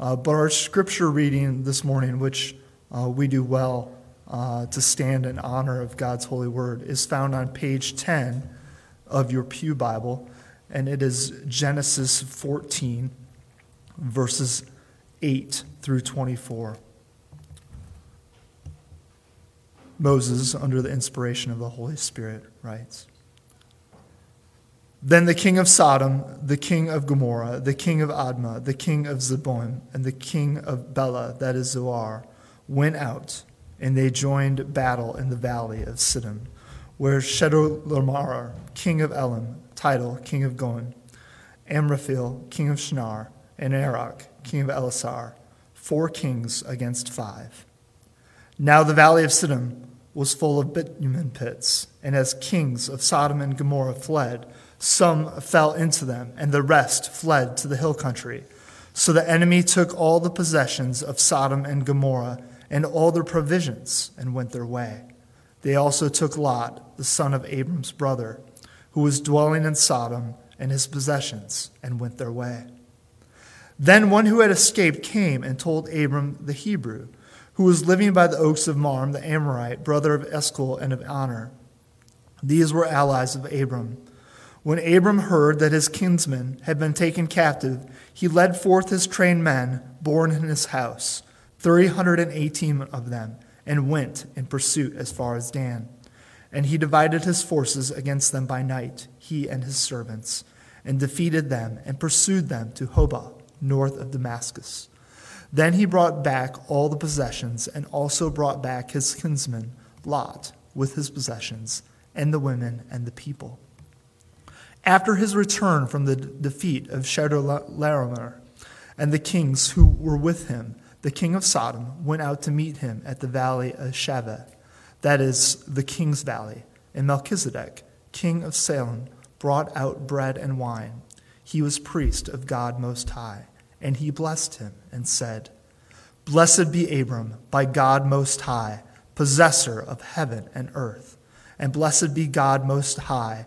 Uh, but our scripture reading this morning, which uh, we do well uh, to stand in honor of God's holy word, is found on page 10 of your Pew Bible, and it is Genesis 14, verses 8 through 24. Moses, under the inspiration of the Holy Spirit, writes Then the king of Sodom, the king of Gomorrah, the king of Admah, the king of Zeboim, and the king of Bela, that is Zoar, went out, and they joined battle in the valley of Siddim, where Chedorlaomer, king of Elam, Tidal, king of Goiim, Amraphel, king of Shinar, and Arioch, king of Elasar, four kings against five. Now the valley of Siddim was full of bitumen pits, and as kings of Sodom and Gomorrah fled, some fell into them, and the rest fled to the hill country. So the enemy took all the possessions of Sodom and Gomorrah and all their provisions and went their way. They also took Lot, the son of Abram's brother, who was dwelling in Sodom, and his possessions, and went their way. Then one who had escaped came and told Abram the Hebrew who was living by the oaks of Mamre, the Amorite, brother of Eshcol and of Aner. These were allies of Abram. When Abram heard that his kinsmen had been taken captive, he led forth his trained men born in his house, 318 of them, and went in pursuit as far as Dan. And he divided his forces against them by night, he and his servants, and defeated them and pursued them to Hobah, north of Damascus. Then he brought back all the possessions, and also brought back his kinsman Lot with his possessions, and the women and the people. After his return from the defeat of Chedorlaomer and the kings who were with him, the king of Sodom went out to meet him at the valley of Shaveh, that is, the king's valley, and Melchizedek, king of Salem, brought out bread and wine. He was priest of God Most High. And he blessed him and said, Blessed be Abram by God Most High, possessor of heaven and earth. And blessed be God Most High,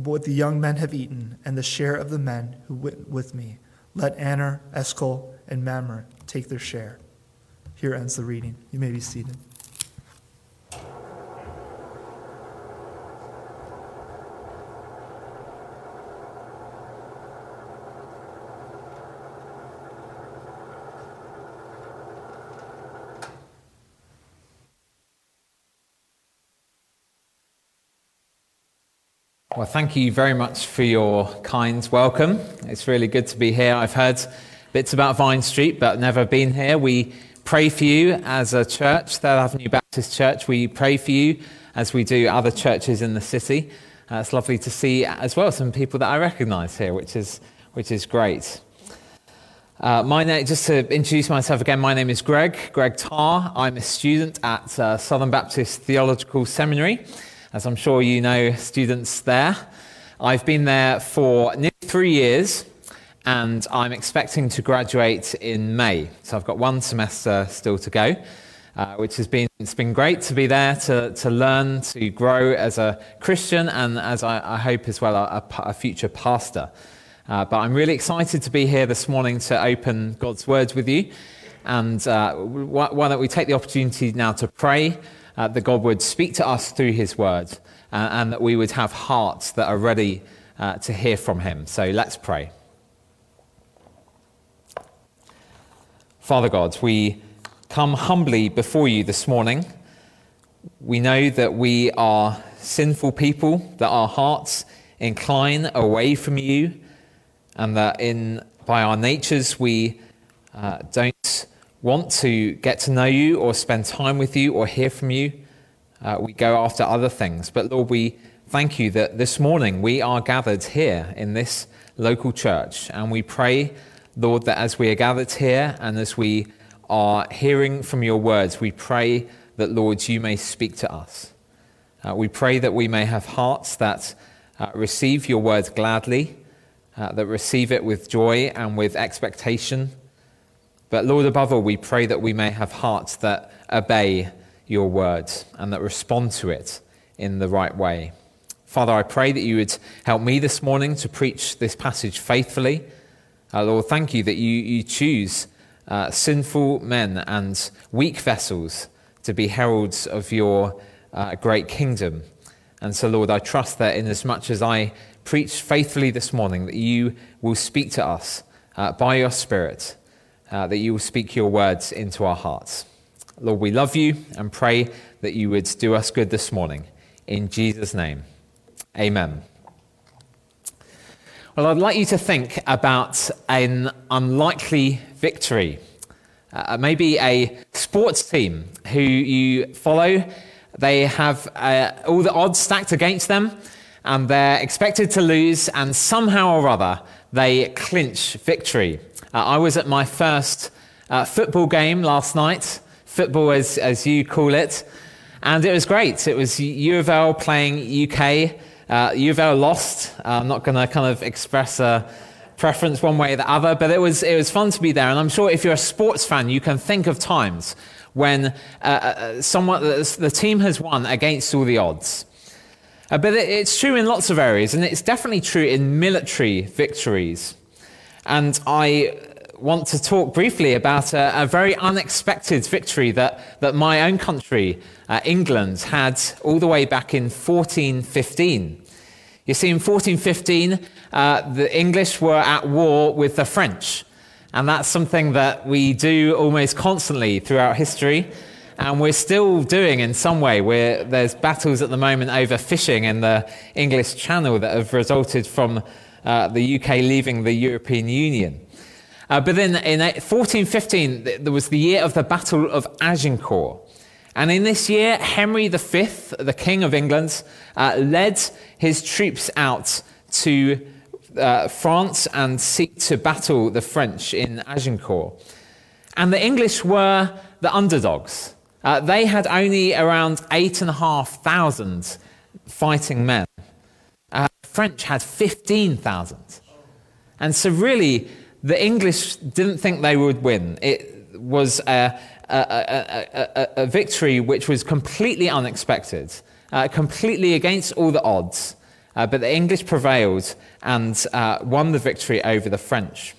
but what the young men have eaten, and the share of the men who went with me. Let Aner, Eshcol, and Mamre take their share. Here ends the reading. You may be seated. Well, thank you very much for your kind welcome. It's really good to be here. I've heard bits about Vine Street, but never been here. We pray for you as a church, Third Avenue Baptist Church. We pray for you as we do other churches in the city. Uh, it's lovely to see as well some people that I recognise here, which is, which is great. Uh, my name, just to introduce myself again, my name is Greg, Greg Tarr. I'm a student at uh, Southern Baptist Theological Seminary as I'm sure you know, students there. I've been there for nearly three years, and I'm expecting to graduate in May. So I've got one semester still to go, uh, which has been, it's been great to be there to, to learn, to grow as a Christian, and as I, I hope as well, a, a future pastor. Uh, but I'm really excited to be here this morning to open God's words with you. And uh, why don't we take the opportunity now to pray? Uh, that God would speak to us through his word uh, and that we would have hearts that are ready uh, to hear from him. So let's pray. Father God, we come humbly before you this morning. We know that we are sinful people, that our hearts incline away from you, and that in, by our natures we uh, don't want to get to know you or spend time with you or hear from you. Uh, we go after other things. But Lord, we thank you that this morning we are gathered here in this local church and we pray, Lord, that as we are gathered here and as we are hearing from your words, we pray that, Lord, you may speak to us. Uh, we pray that we may have hearts that uh, receive your words gladly, uh, that receive it with joy and with expectation. But, Lord, above all, we pray that we may have hearts that obey your words and that respond to it in the right way. Father, I pray that you would help me this morning to preach this passage faithfully. Uh, Lord, thank you that you, you choose uh, sinful men and weak vessels to be heralds of your uh, great kingdom. And so, Lord, I trust that inasmuch as much as I preach faithfully this morning, that you will speak to us uh, by your Spirit, uh, that you will speak your words into our hearts. Lord, we love you and pray that you would do us good this morning. In Jesus' name, amen. Well, I'd like you to think about an unlikely victory. Uh, maybe a sports team who you follow. They have uh, all the odds stacked against them, and they're expected to lose, and somehow or other, they clinch victory. Uh, I was at my first uh, football game last night, football as, as you call it, and it was great. It was U of L playing UK. Uh, U of L lost. Uh, I'm not going to kind of express a preference one way or the other, but it was, it was fun to be there. And I'm sure if you're a sports fan, you can think of times when uh, uh someone, the team has won against all the odds. Uh, but it, it's true in lots of areas, and it's definitely true in military victories. And I want to talk briefly about a, a very unexpected victory that, that my own country, uh, England, had all the way back in 1415. You see, in 1415, uh, the English were at war with the French. And that's something that we do almost constantly throughout history. And we're still doing in some way. We're, there's battles at the moment over fishing in the English Channel that have resulted from uh, the UK leaving the European Union. Uh, but then in 1415, there was the year of the Battle of Agincourt. And in this year, Henry V, the King of England, uh, led his troops out to uh, France and seek to battle the French in Agincourt. And the English were the underdogs. Uh, they had only around 8,500 fighting men. Uh, French had 15,000. And so, really, the English didn't think they would win. It was a, a, a, a victory which was completely unexpected, uh, completely against all the odds. Uh, but the English prevailed and uh, won the victory over the French.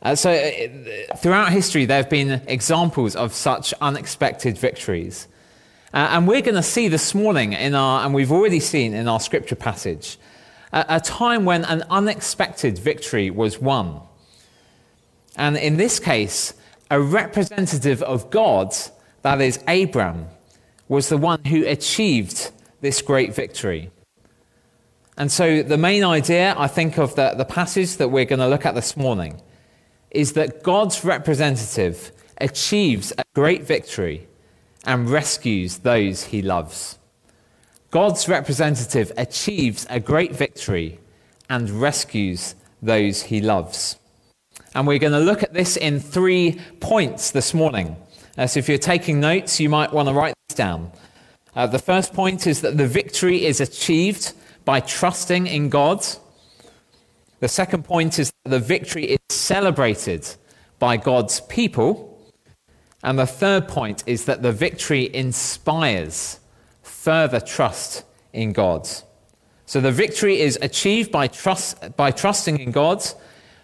Uh, so, uh, throughout history, there have been examples of such unexpected victories. Uh, and we're going to see this morning, in our, and we've already seen in our scripture passage, a time when an unexpected victory was won. And in this case, a representative of God, that is Abram, was the one who achieved this great victory. And so, the main idea, I think, of the, the passage that we're going to look at this morning is that God's representative achieves a great victory and rescues those he loves. God's representative achieves a great victory and rescues those he loves. And we're going to look at this in three points this morning. Uh, so if you're taking notes, you might want to write this down. Uh, the first point is that the victory is achieved by trusting in God. The second point is that the victory is celebrated by God's people. And the third point is that the victory inspires further trust in God. So the victory is achieved by, trust, by trusting in God,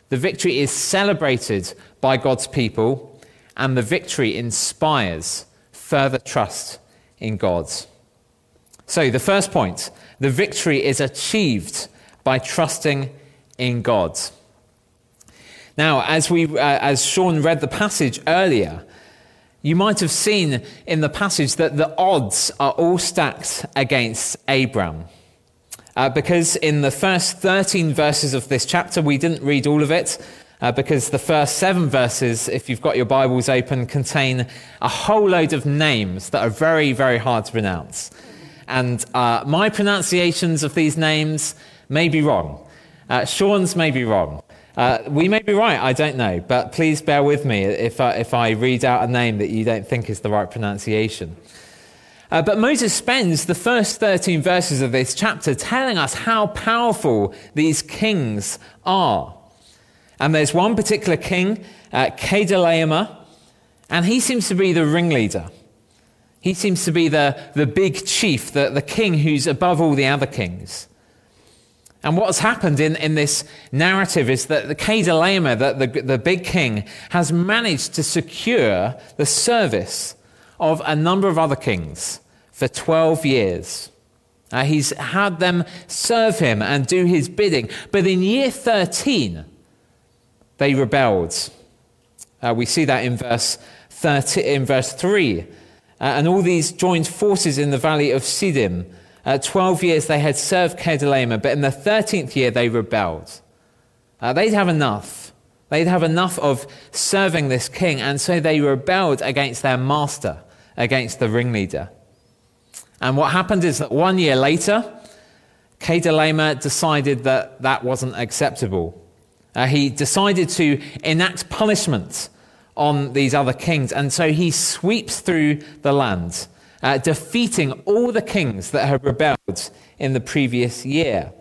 the victory is celebrated by God's people, and the victory inspires further trust in God. So the first point the victory is achieved by trusting in God. Now, as, we, uh, as Sean read the passage earlier, you might have seen in the passage that the odds are all stacked against Abram. Uh, because in the first 13 verses of this chapter, we didn't read all of it, uh, because the first seven verses, if you've got your Bibles open, contain a whole load of names that are very, very hard to pronounce. And uh, my pronunciations of these names may be wrong. Uh, Sean's may be wrong. Uh, we may be right, I don't know, but please bear with me if I, if I read out a name that you don't think is the right pronunciation. Uh, but Moses spends the first 13 verses of this chapter telling us how powerful these kings are. And there's one particular king, uh, and he seems to be the ringleader. He seems to be the, the big chief, the, the king who's above all the other kings. And what's happened in, in this narrative is that the Chedorlaomer, the, the, the big king, has managed to secure the service of a number of other kings for 12 years. Uh, he's had them serve him and do his bidding. But in year 13, they rebelled. Uh, we see that in verse, 30, in verse 3. Uh, and all these joined forces in the valley of Siddim uh, 12 years they had served Chedorlaomer, but in the 13th year they rebelled. Uh, they'd have enough. They'd have enough of serving this king, and so they rebelled against their master, against the ringleader. And what happened is that one year later, Chedorlaomer decided that that wasn't acceptable. Uh, he decided to enact punishment on these other kings, and so he sweeps through the land uh, defeating all the kings that had rebelled in the previous year.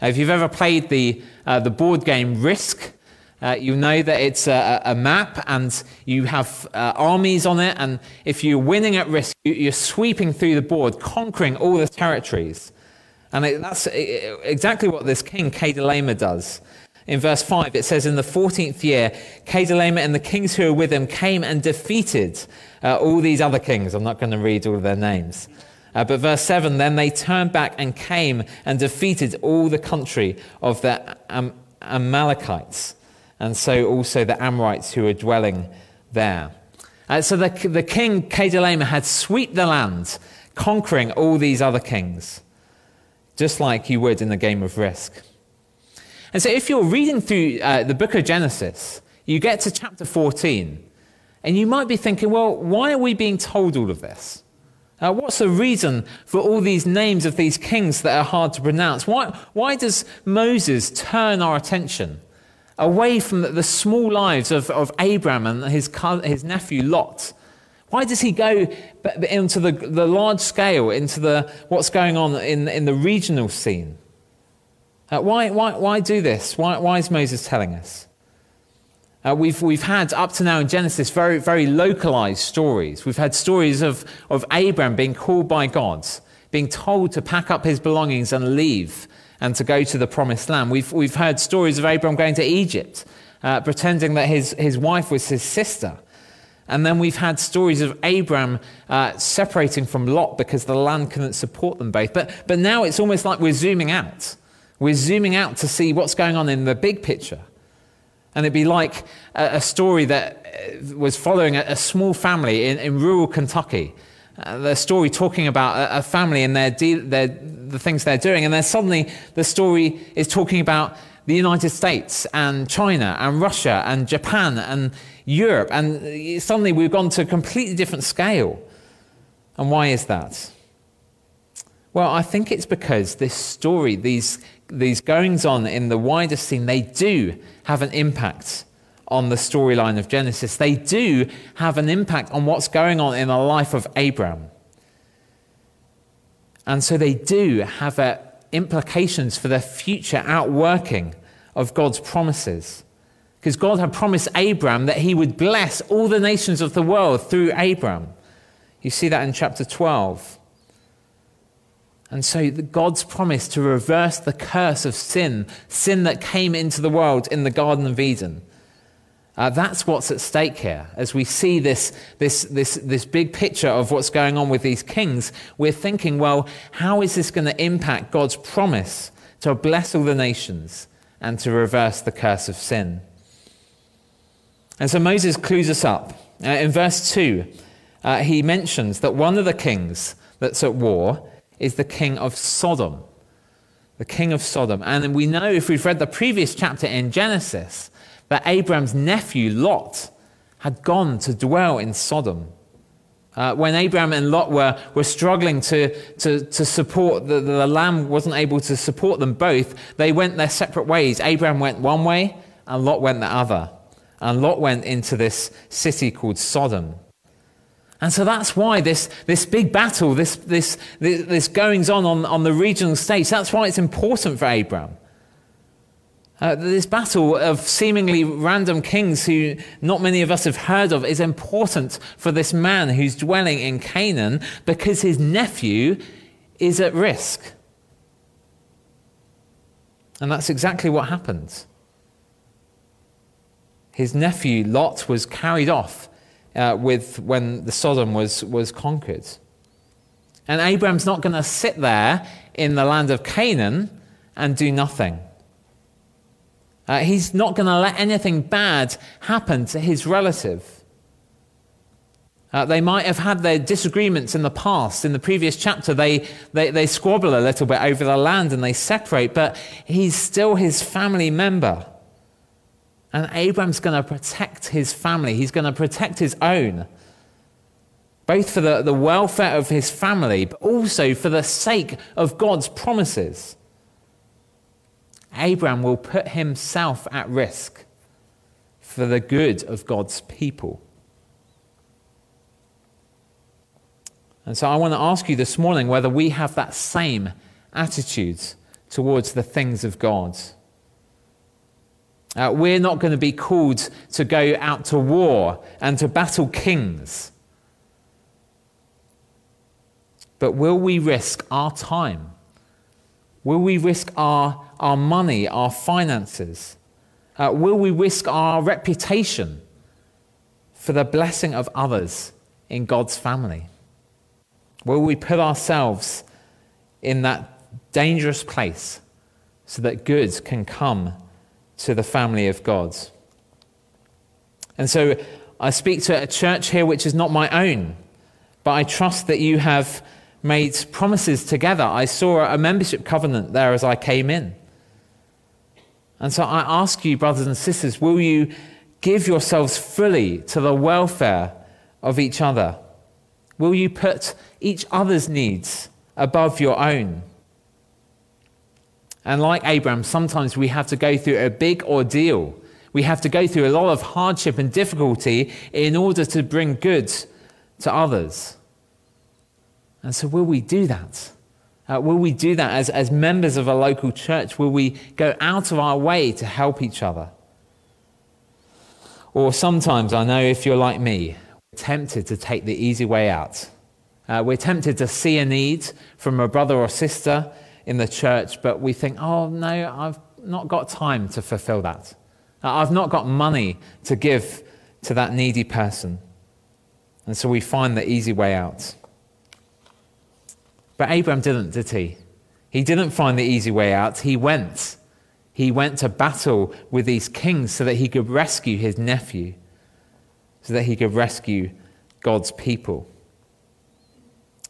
If you've ever played the, uh, the board game Risk, uh, you know that it's a, a, map and you have uh, armies on it. And if you're winning at risk, you're sweeping through the board, conquering all the territories. And it, that's exactly what this king, Chedorlaomer, does. In verse 5, it says, In the 14th year, Chedorlaomer and the kings who were with him came and defeated uh, all these other kings. I'm not going to read all of their names. Uh, but verse 7 then they turned back and came and defeated all the country of the Am- Amalekites, and so also the Amorites who were dwelling there. Uh, so the, the king Chedorlaomer had swept the land, conquering all these other kings, just like you would in the game of Risk. And so, if you're reading through uh, the book of Genesis, you get to chapter 14, and you might be thinking, well, why are we being told all of this? Uh, what's the reason for all these names of these kings that are hard to pronounce? Why, why does Moses turn our attention away from the, the small lives of, of Abraham and his, his nephew Lot? Why does he go into the, the large scale, into the, what's going on in, in the regional scene? Uh, why, why, why do this? Why, why is Moses telling us? Uh, we've, we've had, up to now in Genesis, very, very localized stories. We've had stories of, of Abraham being called by God, being told to pack up his belongings and leave and to go to the promised land. We've, we've heard stories of Abraham going to Egypt, uh, pretending that his, his wife was his sister. And then we've had stories of Abraham uh, separating from Lot because the land couldn't support them both. But, but now it's almost like we're zooming out. We're zooming out to see what's going on in the big picture. And it'd be like a, story that uh, was following a, a small family in, in rural Kentucky. Uh, the story talking about a, a family and their, de- their, the things they're doing. And then suddenly the story is talking about the United States and China and Russia and Japan and Europe. And suddenly we've gone to a completely different scale. And why is that? Well, I think it's because this story, these these goings on in the wider scene, they do have an impact on the storyline of Genesis. They do have an impact on what's going on in the life of Abraham. And so they do have uh, implications for the future outworking of God's promises. Because God had promised Abraham that he would bless all the nations of the world through Abraham. You see that in chapter 12. And so, God's promise to reverse the curse of sin, sin that came into the world in the Garden of Eden, uh, that's what's at stake here. As we see this, this, this, this big picture of what's going on with these kings, we're thinking, well, how is this going to impact God's promise to bless all the nations and to reverse the curse of sin? And so Moses clues us up. Uh, in verse 2, uh, he mentions that one of the kings that's at war is the king of Sodom. The king of Sodom. And we know, if we've read the previous chapter in Genesis, that Abraham's nephew Lot had gone to dwell in Sodom. Uh, when Abraham and Lot were, were struggling to, to, to support, the, the land wasn't able to support them both, they went their separate ways. Abraham went one way, and Lot went the other. And Lot went into this city called Sodom. And so that's why this, this big battle, this, this, this goings on, on on the regional stage, that's why it's important for Abraham. Uh, this battle of seemingly random kings who not many of us have heard of is important for this man who's dwelling in Canaan because his nephew is at risk. And that's exactly what happened. His nephew Lot was carried off uh, with when the Sodom was, was conquered. And Abraham's not going to sit there in the land of Canaan and do nothing. Uh, he's not going to let anything bad happen to his relative. Uh, they might have had their disagreements in the past. In the previous chapter, they, they, they squabble a little bit over the land and they separate, but he's still his family member. And Abraham's going to protect his family, he's going to protect his own, both for the, the welfare of his family, but also for the sake of God's promises. Abraham will put himself at risk for the good of God's people. And so I want to ask you this morning whether we have that same attitude towards the things of God. Uh, we're not going to be called to go out to war and to battle kings. But will we risk our time? Will we risk our, our money, our finances? Uh, will we risk our reputation for the blessing of others in God's family? Will we put ourselves in that dangerous place so that good can come to the family of God. And so I speak to a church here which is not my own, but I trust that you have made promises together. I saw a membership covenant there as I came in. And so I ask you, brothers and sisters, will you give yourselves fully to the welfare of each other? Will you put each other's needs above your own? And like Abraham, sometimes we have to go through a big ordeal. We have to go through a lot of hardship and difficulty in order to bring good to others. And so, will we do that? Uh, will we do that as, as members of a local church? Will we go out of our way to help each other? Or sometimes, I know if you're like me, we're tempted to take the easy way out. Uh, we're tempted to see a need from a brother or sister in the church, but we think, oh, no, I've not got time to fulfill that. Uh, I've not got money to give to that needy person. And so we find the easy way out. But Abraham didn't, did he? He didn't find the easy way out. He went. He went to battle with these kings so that he could rescue his nephew, so that he could rescue God's people.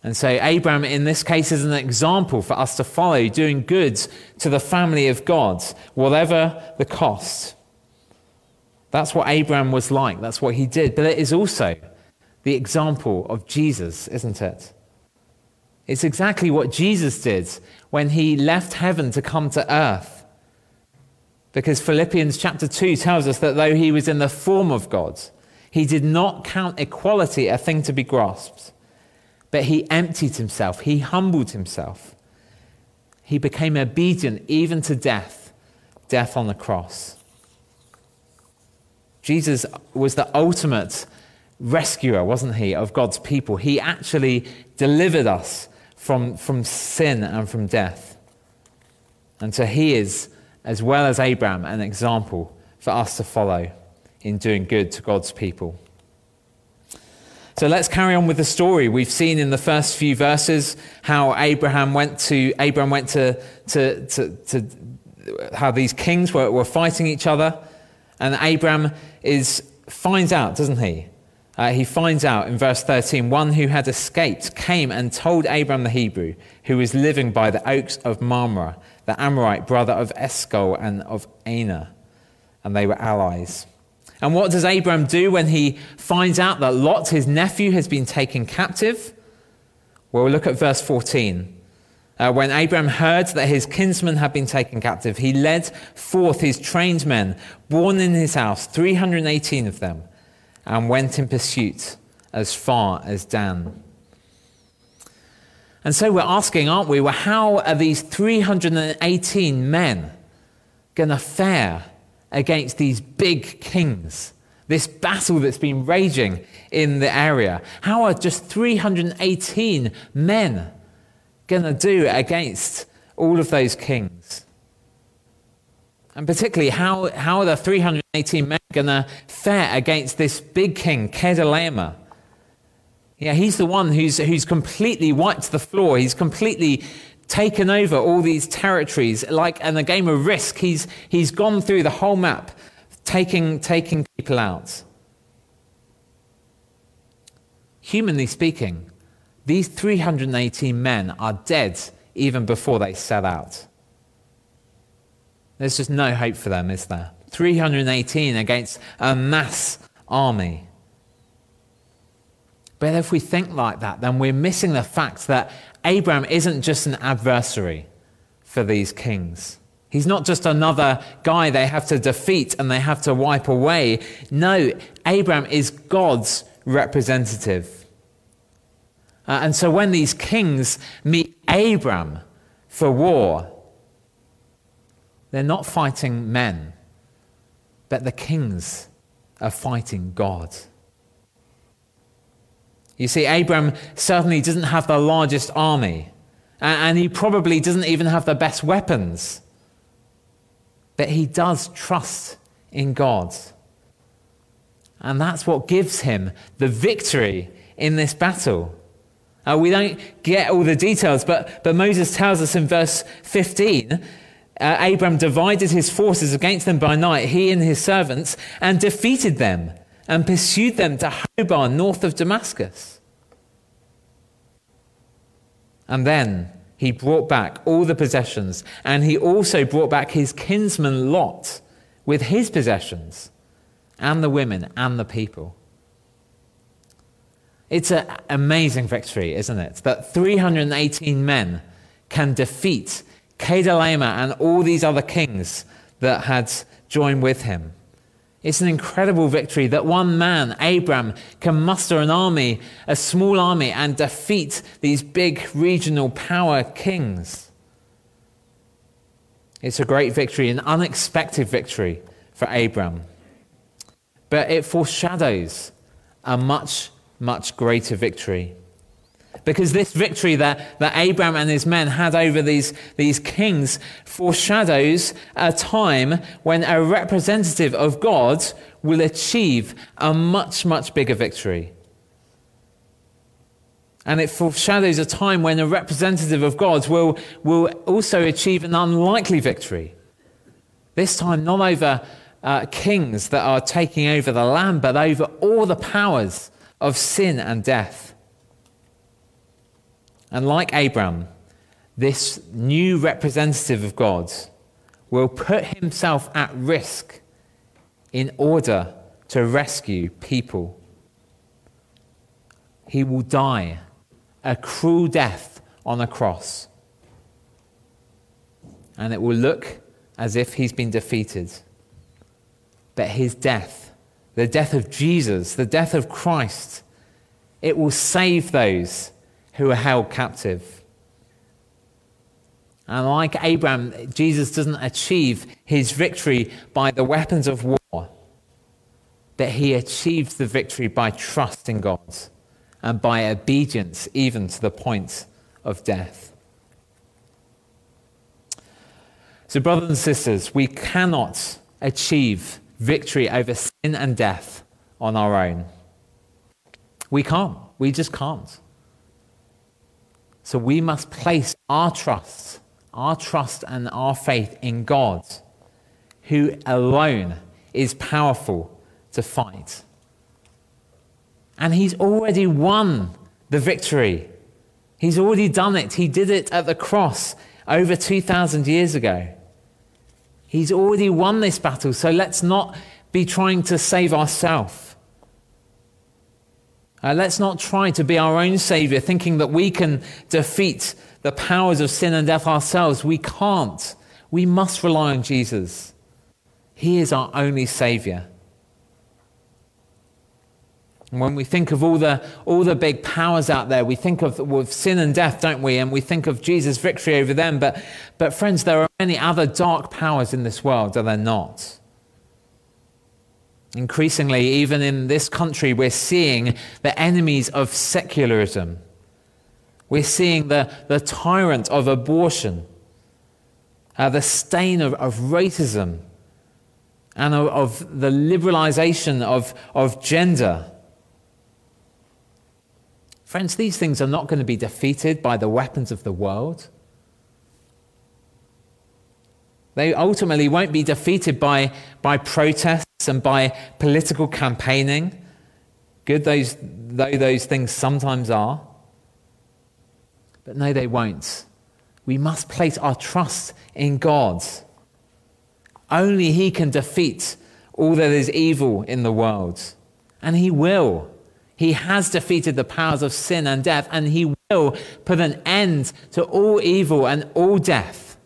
And so, Abraham, in this case, is an example for us to follow, doing good to the family of God, whatever the cost. That's what Abraham was like. That's what he did. But it is also the example of Jesus, isn't it? It's exactly what Jesus did when he left heaven to come to earth. Because Philippians chapter 2 tells us that though he was in the form of God, he did not count equality a thing to be grasped but he emptied himself, he humbled himself. He became obedient even to death, death on the cross. Jesus was the ultimate rescuer, wasn't he, of God's people? He actually delivered us from, from sin and from death. And so he is, as well as Abraham, an example for us to follow in doing good to God's people. So let's carry on with the story. We've seen in the first few verses how Abraham went to Abraham went to to, to, to how these kings were, were fighting each other, and Abraham is finds out, doesn't he? Uh, he finds out in verse 13 one who had escaped came and told Abraham the Hebrew, who was living by the oaks of Mamre, the Amorite brother of Eshcol and of Aner, and they were allies. And what does Abraham do when he finds out that Lot, his nephew, has been taken captive? Well, we'll look at verse 14. Uh, when Abraham heard that his kinsmen had been taken captive, he led forth his trained men, born in his house, 318 of them, and went in pursuit as far as Dan. And so we're asking, aren't we? Well, how are these 318 men going to fare against these big kings? This battle that's been raging in the area. How are just 318 men going to do against all of those kings? And particularly, how, how are the 318 men going to fare against this big king, Chedorlaomer? Yeah, he's the one who's, who's completely wiped the floor. He's completely taken over all these territories. Like in a game of risk, he's, he's gone through the whole map, taking, taking people out. Humanly speaking, these 318 men are dead even before they set out. There's just no hope for them, is there? 318 against a mass army. But if we think like that, then we're missing the fact that Abraham isn't just an adversary for these kings. He's not just another guy they have to defeat and they have to wipe away. No, Abraham is God's representative. Uh, and so when these kings meet Abraham for war, they're not fighting men, but the kings are fighting God. You see, Abram certainly doesn't have the largest army, and he probably doesn't even have the best weapons. But he does trust in God. And that's what gives him the victory in this battle. Uh, we don't get all the details, but, but Moses tells us in verse 15 uh, Abram divided his forces against them by night, he and his servants, and defeated them and pursued them to Hobah, north of Damascus. And then he brought back all the possessions, and he also brought back his kinsman Lot with his possessions, and the women and the people. It's an amazing victory, isn't it? That 318 men can defeat Chedorlaomer and all these other kings that had joined with him. It's an incredible victory that one man, Abram, can muster an army, a small army, and defeat these big regional power kings. It's a great victory, an unexpected victory for Abram. But it foreshadows a much, much greater victory. Because this victory that, that Abraham and his men had over these, these kings foreshadows a time when a representative of God will achieve a much, much bigger victory. And it foreshadows a time when a representative of God will, will also achieve an unlikely victory. This time, not over uh, kings that are taking over the land, but over all the powers of sin and death. And like Abram, this new representative of God will put himself at risk in order to rescue people. He will die a cruel death on a cross. And it will look as if he's been defeated. But his death, the death of Jesus, the death of Christ, it will save those who are held captive. And like Abraham, Jesus doesn't achieve his victory by the weapons of war, but he achieves the victory by trust in God and by obedience, even to the point of death. So, brothers and sisters, we cannot achieve victory over sin and death on our own. We can't. We just can't. So we must place our trust, our trust and our faith in God, who alone is powerful to fight. And he's already won the victory. He's already done it. He did it at the cross over 2,000 years ago. He's already won this battle, so let's not be trying to save ourselves. Uh, let's not try to be our own Savior, thinking that we can defeat the powers of sin and death ourselves. We can't. We must rely on Jesus. He is our only Savior. And when we think of all the, all the big powers out there, we think of, of sin and death, don't we? And we think of Jesus' victory over them. But, but friends, there are many other dark powers in this world, are there not? Increasingly, even in this country, we're seeing the enemies of secularism. We're seeing the, the tyrant of abortion, uh, the stain of, of racism, and of, of the liberalization of, of gender. Friends, these things are not going to be defeated by the weapons of the world. They ultimately won't be defeated by, by protests and by political campaigning, good those, though those things sometimes are. But no, they won't. We must place our trust in God. Only He can defeat all that is evil in the world. And He will. He has defeated the powers of sin and death, and he will put an end to all evil and all death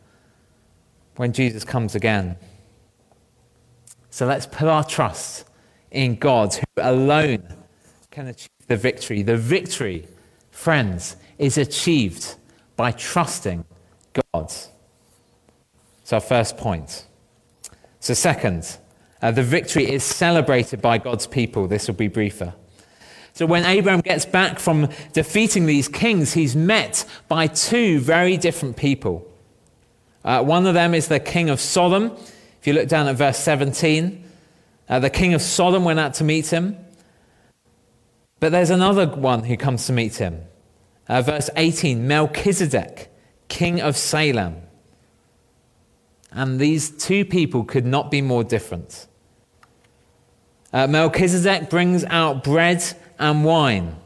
when Jesus comes again. So let's put our trust in God, who alone can achieve the victory. The victory, friends, is achieved by trusting God. So, our first point. So, second, uh, the victory is celebrated by God's people. This will be briefer. So when Abraham gets back from defeating these kings, he's met by two very different people. Uh, one of them is the king of Sodom. If you look down at verse 17, uh, the king of Sodom went out to meet him. But there's another one who comes to meet him. Uh, verse 18 Melchizedek, king of Salem. And these two people could not be more different. Uh, Melchizedek brings out bread and wine.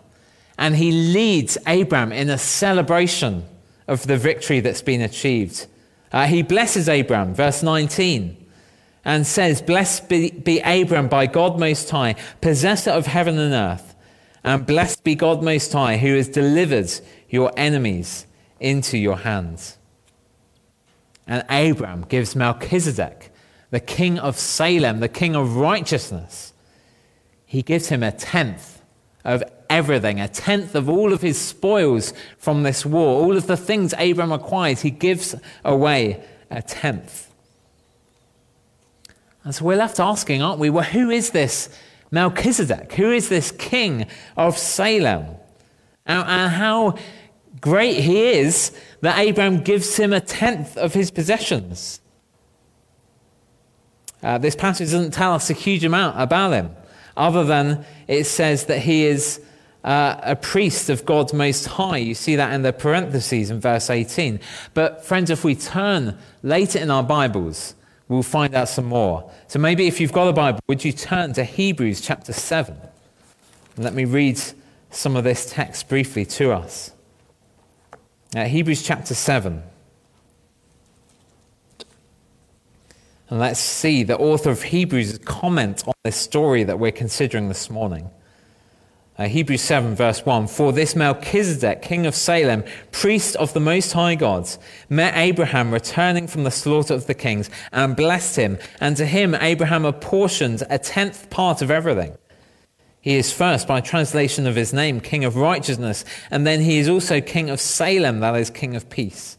And he leads Abram in a celebration of the victory that's been achieved. Uh, he blesses Abram, verse 19, and says, Blessed be, be Abram by God Most High, possessor of heaven and earth, and blessed be God Most High, who has delivered your enemies into your hands. And Abram gives Melchizedek, the king of Salem, the king of righteousness, he gives him a tenth of everything, a tenth of all of his spoils from this war, all of the things Abram acquires, he gives away a tenth. And so we're left asking, aren't we? Well, who is this Melchizedek? Who is this king of Salem? And how great he is that Abraham gives him a tenth of his possessions. Uh, this passage doesn't tell us a huge amount about him other than it says that he is uh, a priest of God Most High. You see that in the parentheses in verse 18. But, friends, if we turn later in our Bibles, we'll find out some more. So, maybe if you've got a Bible, would you turn to Hebrews chapter 7? And let me read some of this text briefly to us. Uh, Hebrews chapter 7. And let's see the author of Hebrews' comment on this story that we're considering this morning. Uh, Hebrews 7, verse 1 For this Melchizedek, king of Salem, priest of the Most High God, met Abraham returning from the slaughter of the kings and blessed him, and to him Abraham apportioned a tenth part of everything. He is first, by translation of his name, king of righteousness, and then he is also king of Salem, that is, king of peace.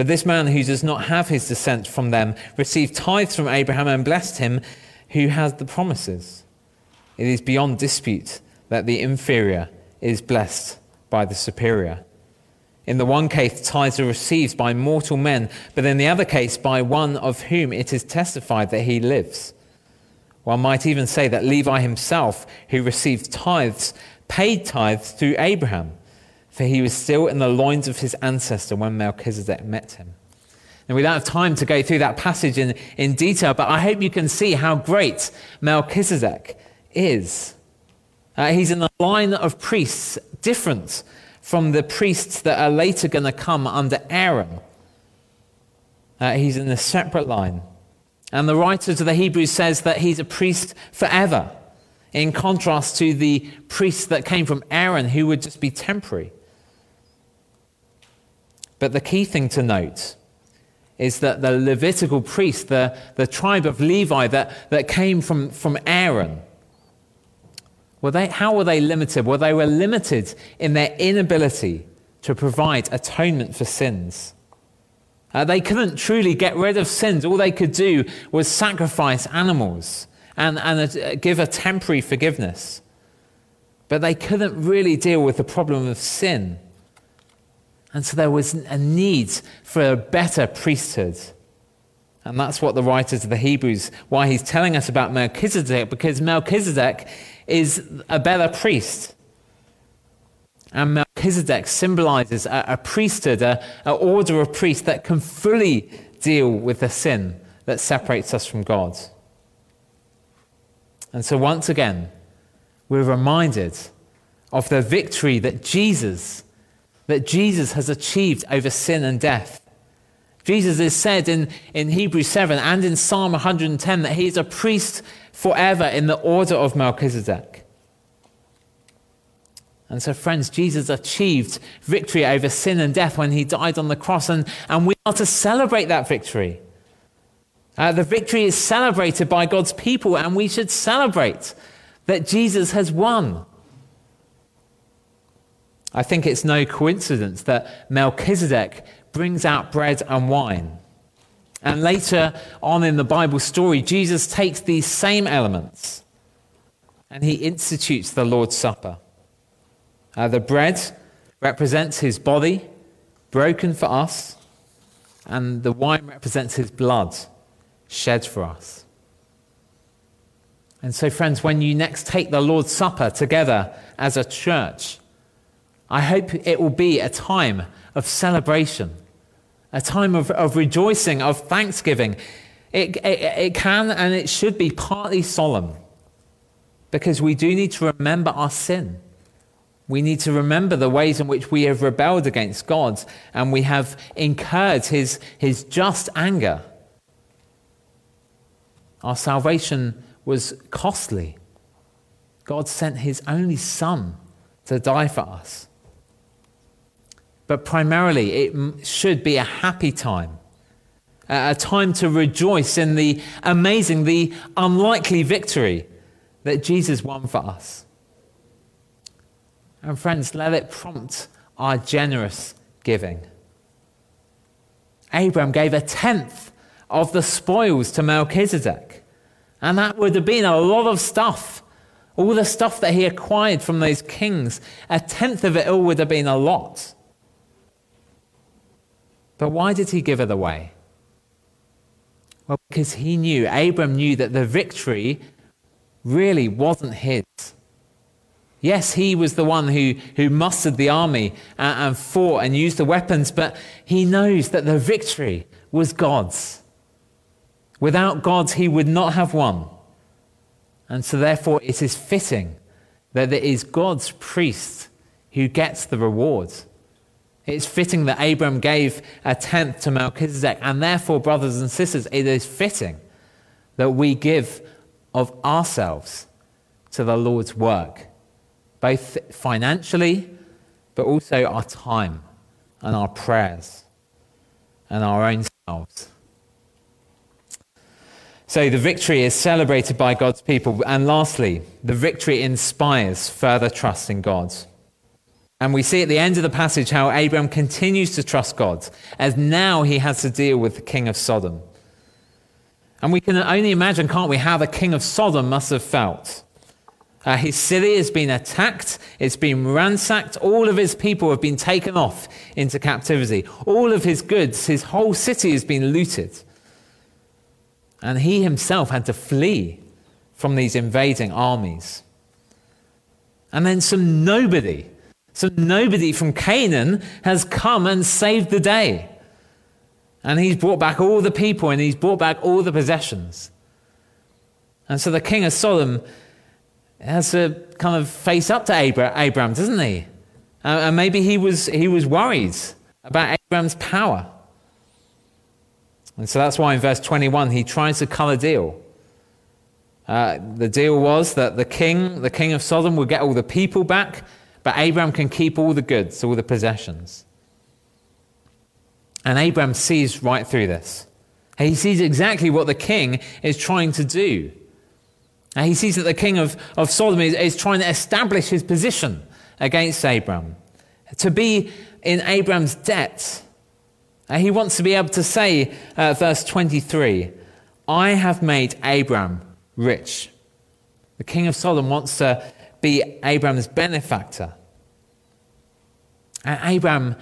But this man who does not have his descent from them received tithes from Abraham and blessed him who has the promises. It is beyond dispute that the inferior is blessed by the superior. In the one case, tithes are received by mortal men, but in the other case, by one of whom it is testified that he lives. One might even say that Levi himself, who received tithes, paid tithes through Abraham for he was still in the loins of his ancestor when Melchizedek met him. And we don't have time to go through that passage in, in detail, but I hope you can see how great Melchizedek is. Uh, he's in the line of priests different from the priests that are later going to come under Aaron. Uh, he's in a separate line. And the writer to the Hebrews says that he's a priest forever, in contrast to the priests that came from Aaron, who would just be temporary. But the key thing to note is that the Levitical priest, the, the tribe of Levi that, that came from, from Aaron, were they, how were they limited? Well, they were limited in their inability to provide atonement for sins. Uh, they couldn't truly get rid of sins. All they could do was sacrifice animals and, and uh, give a temporary forgiveness. But they couldn't really deal with the problem of sin. And so there was a need for a better priesthood. And that's what the writers of the Hebrews, why he's telling us about Melchizedek, because Melchizedek is a better priest. And Melchizedek symbolizes a, a priesthood, an order of priests that can fully deal with the sin that separates us from God. And so, once again, we're reminded of the victory that Jesus, that Jesus has achieved over sin and death. Jesus is said in, in Hebrews 7 and in Psalm 110 that he is a priest forever in the order of Melchizedek. And so, friends, Jesus achieved victory over sin and death when he died on the cross, and, and we are to celebrate that victory. Uh, the victory is celebrated by God's people, and we should celebrate that Jesus has won. I think it's no coincidence that Melchizedek brings out bread and wine. And later on in the Bible story, Jesus takes these same elements and he institutes the Lord's Supper. Uh, the bread represents his body, broken for us, and the wine represents his blood, shed for us. And so, friends, when you next take the Lord's Supper together as a church, I hope it will be a time of celebration, a time of, of rejoicing, of thanksgiving. It, it, it can and it should be partly solemn because we do need to remember our sin. We need to remember the ways in which we have rebelled against God and we have incurred his, his just anger. Our salvation was costly. God sent his only Son to die for us. But primarily, it should be a happy time, a time to rejoice in the amazing, the unlikely victory that Jesus won for us. And friends, let it prompt our generous giving. Abram gave a tenth of the spoils to Melchizedek. And that would have been a lot of stuff. All the stuff that he acquired from those kings, a tenth of it all would have been a lot. But why did he give it away? Well, because he knew, Abram knew that the victory really wasn't his. Yes, he was the one who, who mustered the army and, and fought and used the weapons, but he knows that the victory was God's. Without God, he would not have won. And so, therefore, it is fitting that it is God's priest who gets the reward. It's fitting that Abram gave a tenth to Melchizedek, and therefore, brothers and sisters, it is fitting that we give of ourselves to the Lord's work both financially, but also our time and our prayers and our own selves. So the victory is celebrated by God's people. And lastly, the victory inspires further trust in God. And we see at the end of the passage how Abraham continues to trust God, as now he has to deal with the king of Sodom. And we can only imagine, can't we, how the king of Sodom must have felt. Uh, his city has been attacked, it's been ransacked, all of his people have been taken off into captivity. All of his goods, his whole city has been looted. And he himself had to flee from these invading armies. And then some nobody, So nobody from Canaan has come and saved the day. And he's brought back all the people and he's brought back all the possessions. And so the king of Sodom has to kind of face up to Abraham, doesn't he? Uh, and maybe he was, he was worried about Abraham's power. And so that's why in verse 21 he tries to cut a deal. Uh, the deal was that the king, the king of Sodom, would get all the people back, but Abraham can keep all the goods, all the possessions. And Abraham sees right through this. He sees exactly what the king is trying to do. And he sees that the king of, of Sodom is, is trying to establish his position against Abraham, to be in Abraham's debt. And he wants to be able to say, uh, verse 23, I have made Abraham rich. The king of Sodom wants to be Abraham's benefactor. And Abraham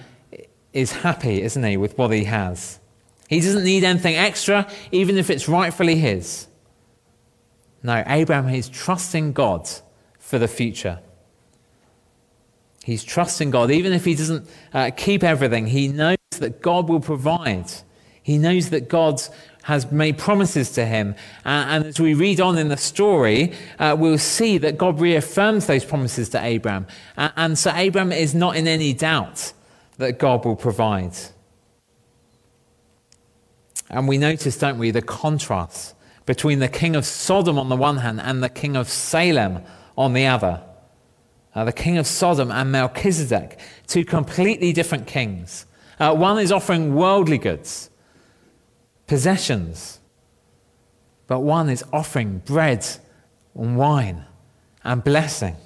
is happy, isn't he, with what he has. He doesn't need anything extra, even if it's rightfully his. No, Abraham is trusting God for the future. He's trusting God. Even if he doesn't uh, keep everything, he knows that God will provide. He knows that God has made promises to him. Uh, and as we read on in the story, uh, we'll see that God reaffirms those promises to Abraham. Uh, and so Abraham is not in any doubt that God will provide. And we notice, don't we, the contrast between the king of Sodom on the one hand and the king of Salem on the other. Uh, the king of Sodom and Melchizedek, two completely different kings. Uh, one is offering worldly goods, possessions, but one is offering bread and wine and blessing.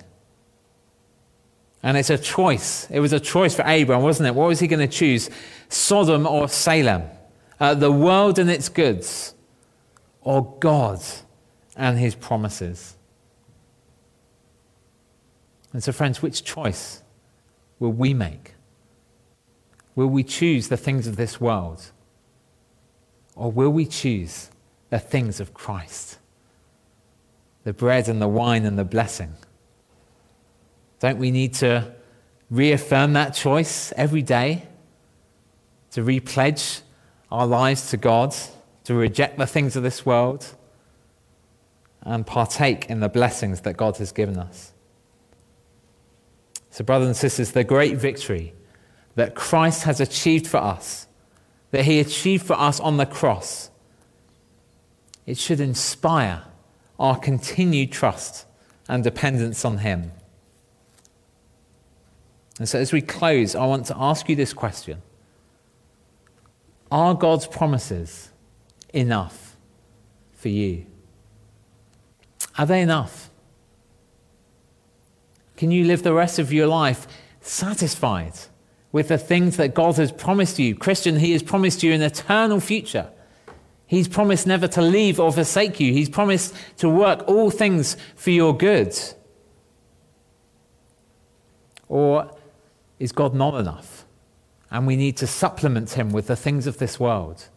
And it's a choice. It was a choice for Abraham, wasn't it? What was he going to choose? Sodom or Salem? Uh, the world and its goods or God and his promises? And so, friends, which choice will we make? Will we choose the things of this world? Or will we choose the things of Christ? The bread and the wine and the blessing. Don't we need to reaffirm that choice every day? To repledge our lives to God? to reject the things of this world and partake in the blessings that God has given us. So, brothers and sisters, the great victory that Christ has achieved for us, that he achieved for us on the cross, it should inspire our continued trust and dependence on him. And so, as we close, I want to ask you this question Are God's promises enough for you? Are they enough? Can you live the rest of your life satisfied with the things that God has promised you? Christian, He has promised you an eternal future. He's promised never to leave or forsake you. He's promised to work all things for your good. Or is God not enough? And we need to supplement Him with the things of this world.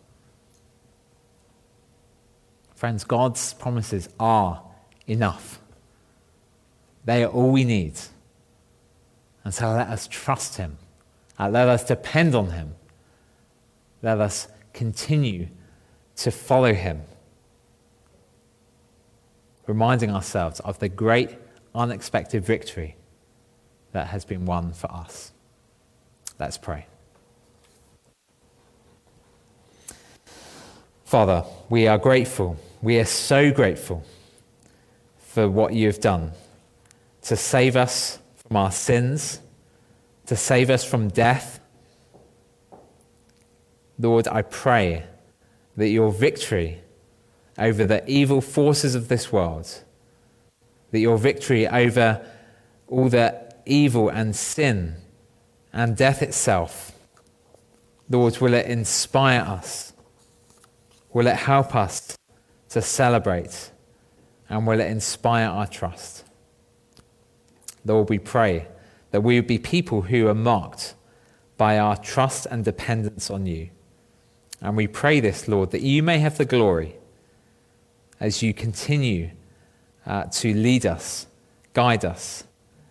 Friends, God's promises are enough. They are all we need. And so let us trust Him. Uh, let us depend on Him. Let us continue to follow Him, reminding ourselves of the great unexpected victory that has been won for us. Let's pray. Father, we are grateful we are so grateful for what you have done to save us from our sins, to save us from death. Lord, I pray that your victory over the evil forces of this world, that your victory over all the evil and sin and death itself, Lord, will it inspire us? Will it help us to celebrate? And will it inspire our trust? Lord, we pray that we would be people who are marked by our trust and dependence on you. And we pray this, Lord, that you may have the glory as you continue uh, to lead us, guide us,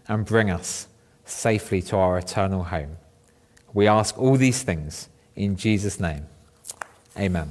and bring us safely to our eternal home. We ask all these things in Jesus' name. Amen.